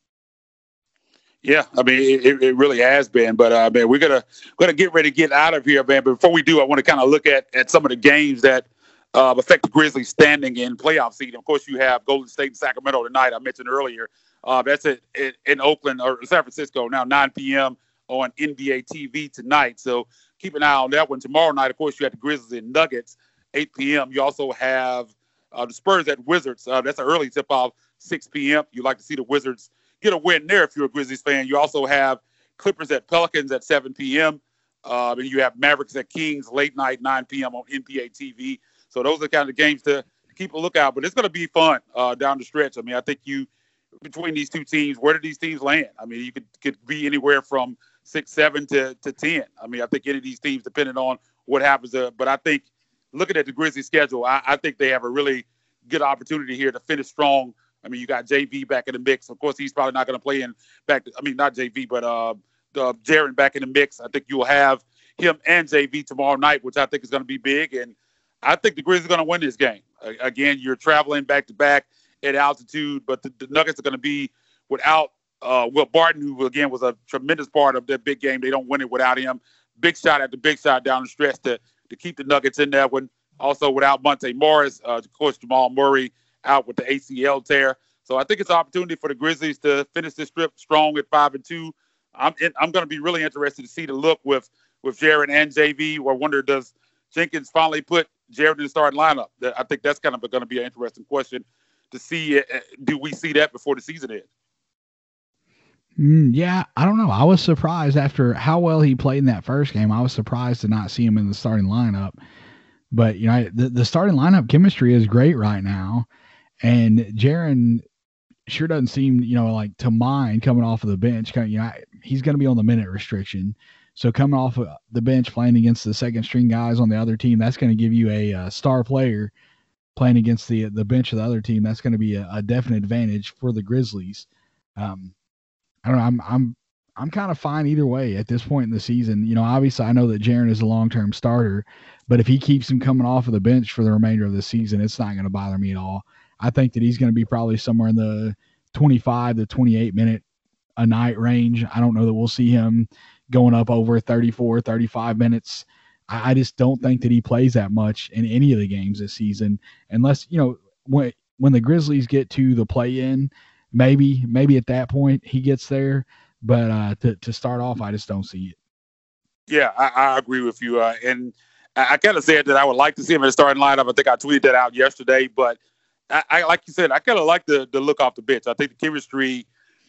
Yeah, I mean it, it really has been, but uh, man, we're gonna gonna get ready to get out of here, man. But before we do, I want to kind of look at at some of the games that uh, affect the Grizzlies standing in playoff seed. Of course, you have Golden State and Sacramento tonight. I mentioned earlier. Uh, that's it in Oakland or San Francisco now, 9 p.m. on NBA TV tonight. So keep an eye on that one. Tomorrow night, of course, you have the Grizzlies and Nuggets, 8 p.m. You also have uh, the Spurs at Wizards. Uh, that's an early tip off, 6 p.m. You like to see the Wizards get a win there if you're a Grizzlies fan. You also have Clippers at Pelicans at 7 p.m. Uh, and you have Mavericks at Kings late night 9 p.m. on NBA TV. So those are kind of games to keep a lookout. But it's going to be fun uh, down the stretch. I mean, I think you between these two teams, where do these teams land? I mean, you could could be anywhere from six, seven to, to ten. I mean, I think any of these teams, depending on what happens. Uh, but I think looking at the Grizzlies schedule, I, I think they have a really good opportunity here to finish strong I mean, you got JV back in the mix. Of course, he's probably not going to play in back. I mean, not JV, but uh, uh, Jaren back in the mix. I think you'll have him and JV tomorrow night, which I think is going to be big. And I think the Grizzlies are going to win this game. Again, you're traveling back to back at altitude, but the, the Nuggets are going to be without uh, Will Barton, who again was a tremendous part of that big game. They don't win it without him. Big shot the big shot down the stretch to to keep the Nuggets in that one. Also, without Monte Morris, uh, of course, Jamal Murray out with the ACL tear. So I think it's an opportunity for the Grizzlies to finish this trip strong at five and two. I'm I'm going to be really interested to see the look with with Jaren and JV. Or wonder does Jenkins finally put Jaren in the starting lineup? I think that's kind of going to be an interesting question to see. Uh, do we see that before the season ends? Mm, yeah, I don't know. I was surprised after how well he played in that first game. I was surprised to not see him in the starting lineup. But you know, the, the starting lineup chemistry is great right now And Jaren sure doesn't seem, you know, like to mind coming off of the bench. You know, he's going to be on the minute restriction. So coming off of the bench playing against the second string guys on the other team, that's going to give you a, a, star player playing against the the bench of the other team. That's going to be a, a, definite advantage for the Grizzlies. Um, I don't know. I'm I'm I'm kind of fine either way at this point in the season. You know, obviously I know that Jaren is a long term starter, but if he keeps him coming off of the bench for the remainder of the season, it's not going to bother me at all. I think that he's going to be probably somewhere in the 25 to 28 minute a night range. I don't know that we'll see him going up over 34, 35 minutes. I, I just don't think that he plays that much in any of the games this season, unless you know when when the Grizzlies get to the play in, maybe maybe at that point he gets there. But uh, to to start off, I just don't see it. Yeah, I, I agree with you. Uh, and I, kind of said that I would like to see him in the starting lineup. I think I tweeted that out yesterday, but I, I like you said, I kind of like the the look off the bench. I think the chemistry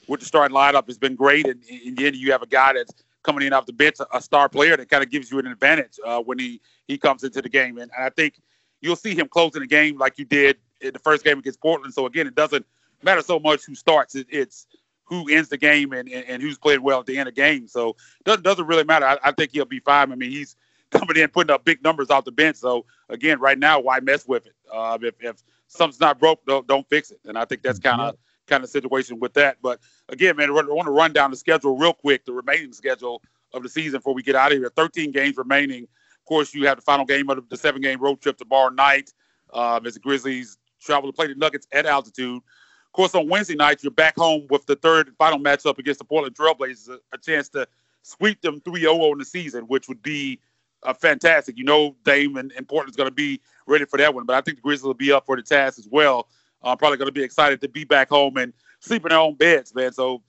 with the starting lineup has been great, and, and then you have a guy that's coming in off the bench, a star player that kind of gives you an advantage uh, when he he comes into the game, and, and I think you'll see him closing the game like you did in the first game against Portland. So again, it doesn't matter so much who starts; it, it's who ends the game and, and, and, who's playing well at the end of the game. So it doesn't, doesn't really matter. I, I, think he'll be fine. I mean, he's coming in putting up big numbers off the bench. So again, right now, why mess with it? Uh, if, if something's not broke, don't, don't fix it. And I think that's kind of kind of situation with that. But again, man, I want to run down the schedule real quick, the remaining schedule of the season before we get out of here. 13 games remaining. Of course, you have the final game of the seven game road trip tomorrow night um, as the Grizzlies travel to play the Nuggets at altitude. Of course, on Wednesday night, you're back home with the third and final matchup against the Portland Trailblazers, a, a chance to sweep them 3 0 in the season, which would be uh, fantastic. You know, Dame and, and Portland's going to be ready for that one, but I think the Grizzlies will be up for the task as well. I'm probably going to be excited to be back home and sleep in their own beds, man. So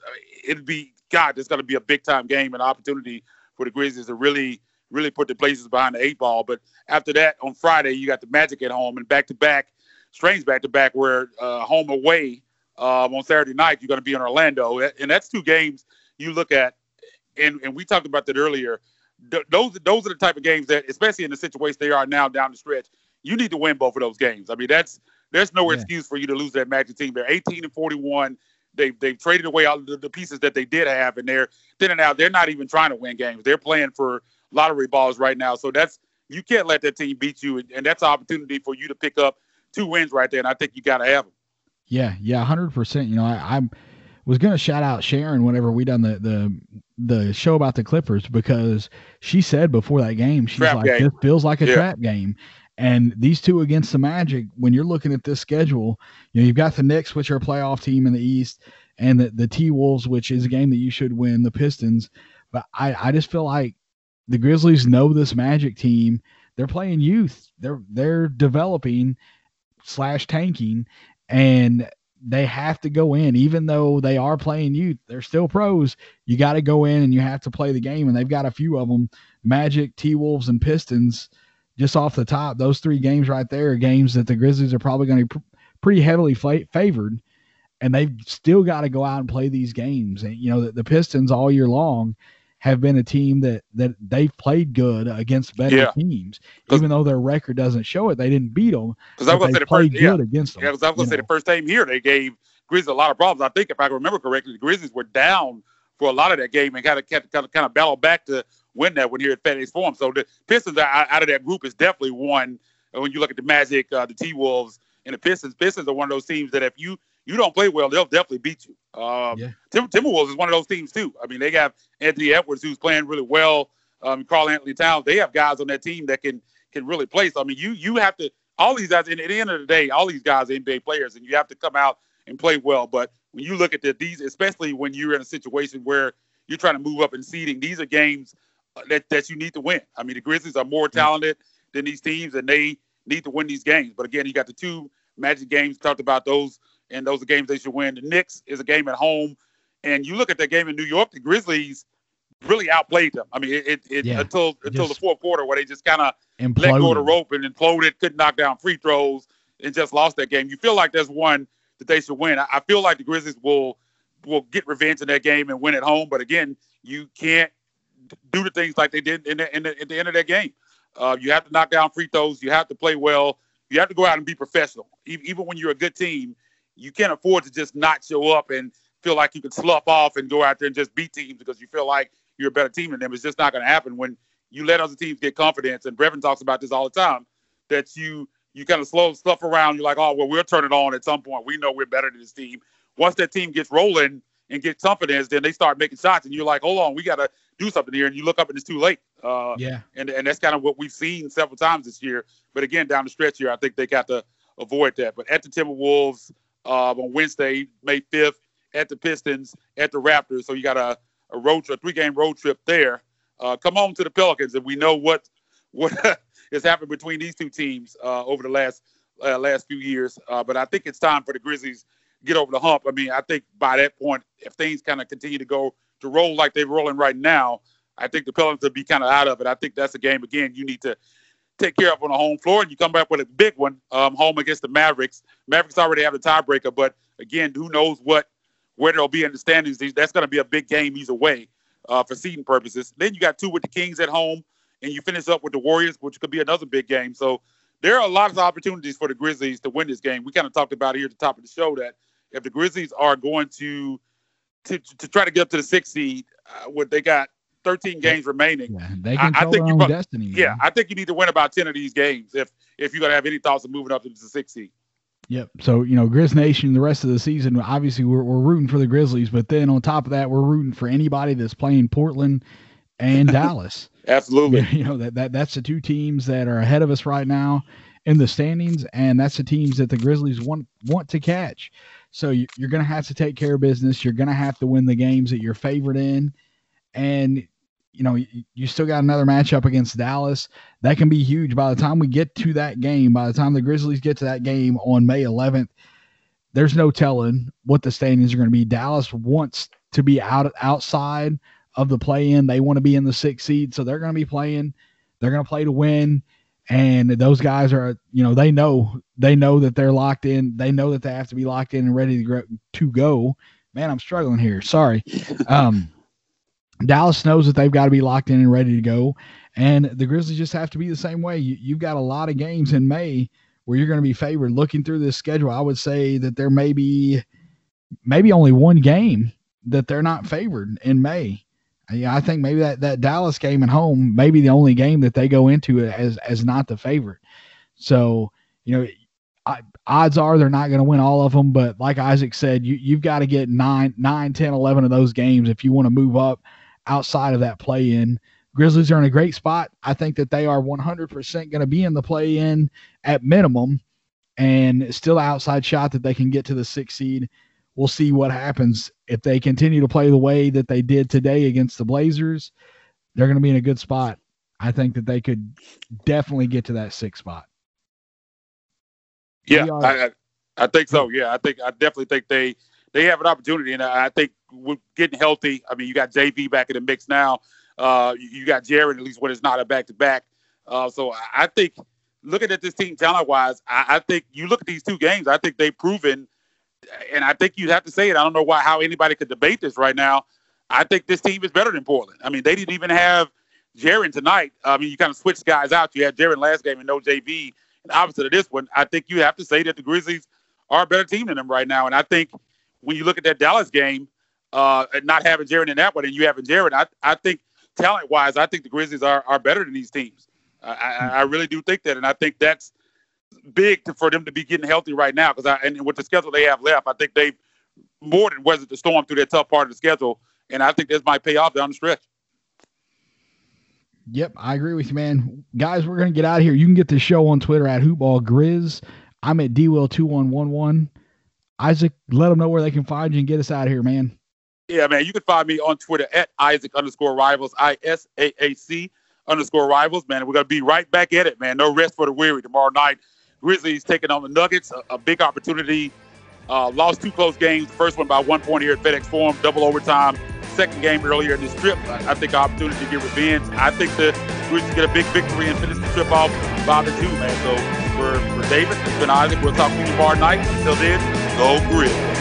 it'd be God. It's going to be a big time game and opportunity for the Grizzlies to really, really put the Blazers behind the eight ball. But after that, on Friday, you got the Magic at home and back to back, strange back to back, where uh, home away um, on Saturday night you're going to be in Orlando, and that's two games you look at. And, and we talked about that earlier. those those are the type of games that, especially in the situation they are now down the stretch, you need to win both of those games. I mean, that's there's no yeah. excuse for you to lose that Magic team. They're 18 and 41. They've they've traded away all the, the pieces that they did have, and they're then and out. They're not even trying to win games. They're playing for lottery balls right now. So that's you can't let that team beat you, and, and that's an opportunity for you to pick up two wins right there. And I think you got to have them. Yeah, yeah, hundred percent. You know, I, I'm was gonna shout out Sharon whenever we done the the the show about the Clippers because she said before that game she's trap like game. this feels like a yeah. trap game, and these two against the Magic, when you're looking at this schedule, you know, you've got the Knicks, which are a playoff team in the East, and the, the T Wolves, which is a game that you should win, the Pistons. But I, I just feel like the Grizzlies know this Magic team. They're playing youth. They're they're developing slash tanking, and they have to go in, even though they are playing youth. They're still pros. You got to go in and you have to play the game. And they've got a few of them: Magic, T Wolves, and Pistons just off the top, those three games right there are games that the Grizzlies are probably going to be pr- pretty heavily favored, and they've still got to go out and play these games. And you know, the, the, Pistons all year long have been a team that that they've played good against better yeah. teams, even though their record doesn't show it. They didn't beat them because I was going to say the first good yeah. against them. Yeah, because I was going to say the first time here they gave Grizzlies a lot of problems. I think if I remember correctly, the Grizzlies were down for a lot of that game and kind of kind of kind of battled back to win that one here at FedEx Forum. So the Pistons out of that group is definitely one. When you look at the Magic, uh, the T Wolves, and the Pistons, Pistons are one of those teams that if you you don't play well, they'll definitely beat you. Um, yeah. Tim, Timberwolves is one of those teams too. I mean, they have Anthony Edwards who's playing really well. Um, Karl-Anthony Towns. They have guys on that team that can can really play. So I mean, you you have to all these guys. And at the end of the day, all these guys are NBA players, and you have to come out and play well. But when you look at the, these, especially when you're in a situation where you're trying to move up in seeding, these are games Uh, that, that you need to win. I mean, the Grizzlies are more mm. talented than these teams, and they need to win these games. But again, you got the two Magic games. Talked about those, and those are games they should win. The Knicks is a game at home, and you look at that game in New York. The Grizzlies really outplayed them. I mean, it, it, it yeah. until until the fourth quarter where they just kind of let go of the rope and imploded, couldn't knock down free throws, and just lost that game. You feel like there's one that they should win. I, I feel like the Grizzlies will will get revenge in that game and win at home. But again, you can't do the things like they did in the, in the, at the end of that game. Uh, you have to knock down free throws. You have to play well. you have to go out and be professional. Even when you're a good team, you can't afford to just not show up and feel like you can slough off and go out there and just beat teams because you feel like you're a better team than them. It's just not going to happen when you let other teams get confidence. And Brevin talks about this all the time that you you kind of slow stuff around. You're like, oh well, we'll turn it on at some point. We know we're better than this team. Once that team gets rolling and gets confidence, then they start making shots, and you're like, hold on, we got to do something here. And you look up and it's too late. Uh, yeah. And and that's kind of what we've seen several times this year. But again, down the stretch here, I think they got to avoid that. But at the Timberwolves uh, on Wednesday, May 5th, at the Pistons, at the Raptors. So you got a, a road trip, a three game road trip there. Uh, come on to the Pelicans, and we know what what has happened between these two teams uh, over the last uh, last few years. Uh, but I think it's time for the Grizzlies get over the hump. I mean, I think by that point, if things kind of continue to go to roll like they're rolling right now, I think the Pelicans will be kind of out of it. I think that's a game again you need to take care of on the home floor, and you come back with a big one um, home against the Mavericks. Mavericks already have the tiebreaker, but again, who knows what where they'll be in the standings? That's going to be a big game either way uh, for seeding purposes. Then you got two with the Kings at home, and you finish up with the Warriors, which could be another big game. So there are a lot of opportunities for the Grizzlies to win this game. We kind of talked about here at the top of the show that if the Grizzlies are going to to, to try to get up to the sixth seed, uh, what they got 13 games remaining. Yeah, they control I, I think their own destiny. Man. Yeah, I think you need to win about 10 of these games if if you're gonna have any thoughts of moving up to the sixth seed. Yep. So you know, Grizz Nation, the rest of the season, obviously we're we're rooting for the Grizzlies, but then on top of that, we're rooting for anybody that's playing Portland and Dallas. Absolutely. You know that that that's the two teams that are ahead of us right now in the standings, and that's the teams that the Grizzlies want want to catch. So you're going to have to take care of business. You're going to have to win the games that you're favored in, and you know, you, still got another matchup against Dallas. That can be huge. By the time we get to that game, by the time the Grizzlies get to that game on May 11th, there's no telling what the standings are going to be. Dallas wants to be out outside of the play-in. They want to be in the sixth seed, so they're going to be playing. They're going to play to win, and those guys are, you know, they know they know that they're locked in. They know that they have to be locked in and ready to go. To go. Man, I'm struggling here. Sorry. Um, Dallas knows that they've got to be locked in and ready to go. And the Grizzlies just have to be the same way. You, have got a lot of games in May where you're going to be favored. Looking through this schedule, I would say that there may be maybe only one game that they're not favored in May. Yeah, I think maybe that, that Dallas game at home may be the only game that they go into as as not the favorite. So, you know, I, odds are they're not going to win all of them, but like Isaac said, you you've got to get 9 9 10 11 of those games if you want to move up outside of that play in. Grizzlies are in a great spot. I think that they are 100% going to be in the play in at minimum and still outside shot that they can get to the six seed. We'll see what happens. If they continue to play the way that they did today against the Blazers, they're going to be in a good spot. I think that they could definitely get to that six spot. Yeah, I, I think so. Yeah, I think I definitely think they they have an opportunity, and I think we're getting healthy. I mean, you got JV back in the mix now. Uh, you got Jaren at least when it's not a back to back. So I think looking at this team talent wise, I, I, think you look at these two games. I think they've proven, and I think you have to say it. I don't know why how anybody could debate this right now. I think this team is better than Portland. I mean, they didn't even have Jaren tonight. I mean, you kind of switched guys out. You had Jaren last game and no JV. And opposite of this one, I think you have to say that the Grizzlies are a better team than them right now. And I think when you look at that Dallas game, uh, not having Jaren in that one, and you having Jaren, I, I think talent wise, I think the Grizzlies are, are better than these teams. I, I, I really do think that, and I think that's big to, for them to be getting healthy right now. Because I and with the schedule they have left, I think they've more than weathered the storm through that tough part of the schedule, and I think this might pay off down the stretch. Yep, I agree with you, man. Guys, we're gonna get out of here. You can get the show on Twitter at HoopBallGrizz. I'm at DWill2111. Isaac, let them know where they can find you and get us out of here, man. Yeah, man. You can find me on Twitter at Isaac underscore rivals, I S A A C underscore rivals, man. We're going to be right back at it, man. No rest for the weary tomorrow night. Grizzlies taking on the Nuggets, a, a big opportunity. Uh, lost two close games. The first one by one point here at FedEx Forum, double overtime. Second game earlier in this trip. I, I think opportunity to get revenge. I think the Grizzlies get a big victory and finish the trip off by the two, man. So for, for David, it's been Isaac. We'll talk to you tomorrow night. Until then, Go Grizz.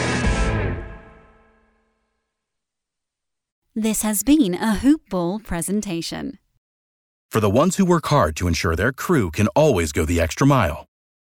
This has been a Hoop Ball presentation. For the ones who work hard to ensure their crew can always go the extra mile,